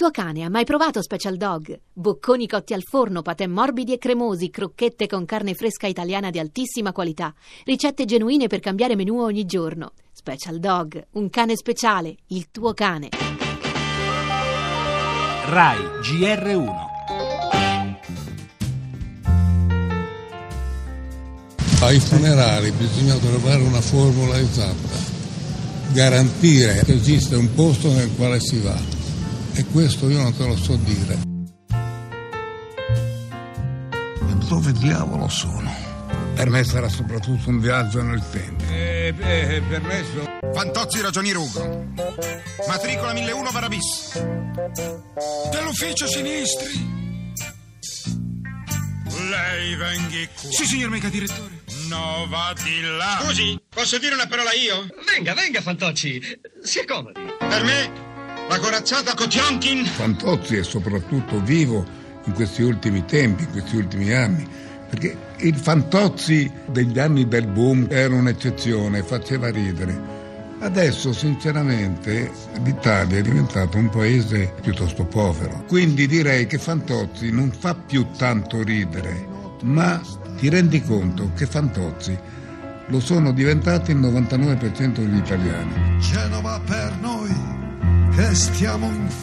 tuo cane ha mai provato Special Dog? Bocconi cotti al forno, patè morbidi e cremosi, crocchette con carne fresca italiana di altissima qualità, ricette genuine per cambiare menù ogni giorno. Special Dog, un cane speciale, il tuo cane. RAI GR1 Ai funerali bisogna trovare una formula esatta, garantire che esiste un posto nel quale si va e questo io non te lo so dire. Dove diavolo sono? Per me sarà soprattutto un viaggio nel tempo. Eh, eh, permesso? Fantozzi Ragionier Ugo. Matricola 1001 Barabis. Dell'ufficio sinistri. Lei venghi qua. Sì, signor mega direttore. No, va di là. Scusi, posso dire una parola io? Venga, venga, Fantocci. Si accomodi. Per me la corazzata Kotionkin. Fantozzi è soprattutto vivo in questi ultimi tempi, in questi ultimi anni, perché il Fantozzi degli anni del boom era un'eccezione, faceva ridere. Adesso sinceramente l'Italia è diventato un paese piuttosto povero, quindi direi che Fantozzi non fa più tanto ridere, ma ti rendi conto che Fantozzi lo sono diventati il 99% degli italiani. Genova per noi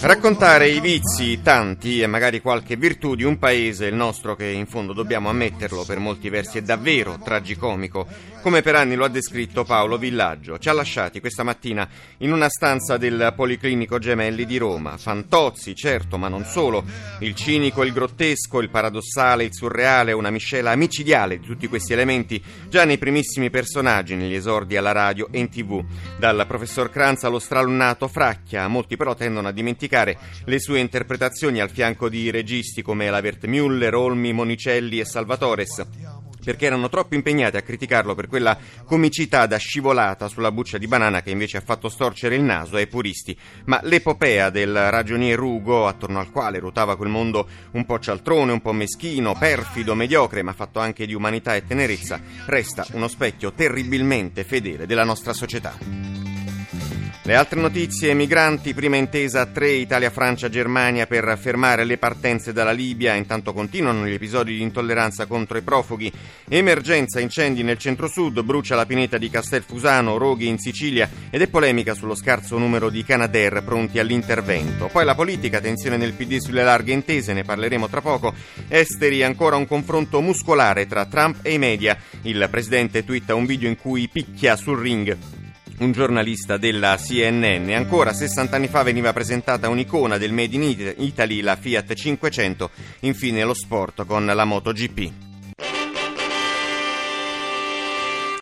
Raccontare i vizi, tanti e magari qualche virtù di un paese, il nostro che in fondo dobbiamo ammetterlo per molti versi è davvero tragicomico, come per anni lo ha descritto Paolo Villaggio. Ci ha lasciati questa mattina in una stanza del Policlinico Gemelli di Roma. Fantozzi, certo, ma non solo. Il cinico, il grottesco, il paradossale, il surreale, una miscela micidiale di tutti questi elementi già nei primissimi personaggi, negli esordi alla radio e in tv. Dal professor Kranz allo stralunnato Fracchia, molti però tendono a dimenticare le sue interpretazioni al fianco di registi come Lavert Müller, Olmi, Monicelli e Salvatores perché erano troppo impegnati a criticarlo per quella comicità da scivolata sulla buccia di banana che invece ha fatto storcere il naso ai puristi. Ma l'epopea del ragionier Rugo, attorno al quale ruotava quel mondo un po' cialtrone, un po' meschino, perfido, mediocre, ma fatto anche di umanità e tenerezza, resta uno specchio terribilmente fedele della nostra società. Le altre notizie, migranti, prima intesa a tre, Italia, Francia, Germania per fermare le partenze dalla Libia, intanto continuano gli episodi di intolleranza contro i profughi, emergenza, incendi nel centro-sud, brucia la pineta di Castelfusano, roghi in Sicilia ed è polemica sullo scarso numero di Canadair pronti all'intervento. Poi la politica, tensione nel PD sulle larghe intese, ne parleremo tra poco, esteri, ancora un confronto muscolare tra Trump e i media, il presidente twitta un video in cui picchia sul ring un giornalista della CNN. Ancora 60 anni fa veniva presentata un'icona del Made in Italy, la Fiat 500, infine lo sport con la MotoGP.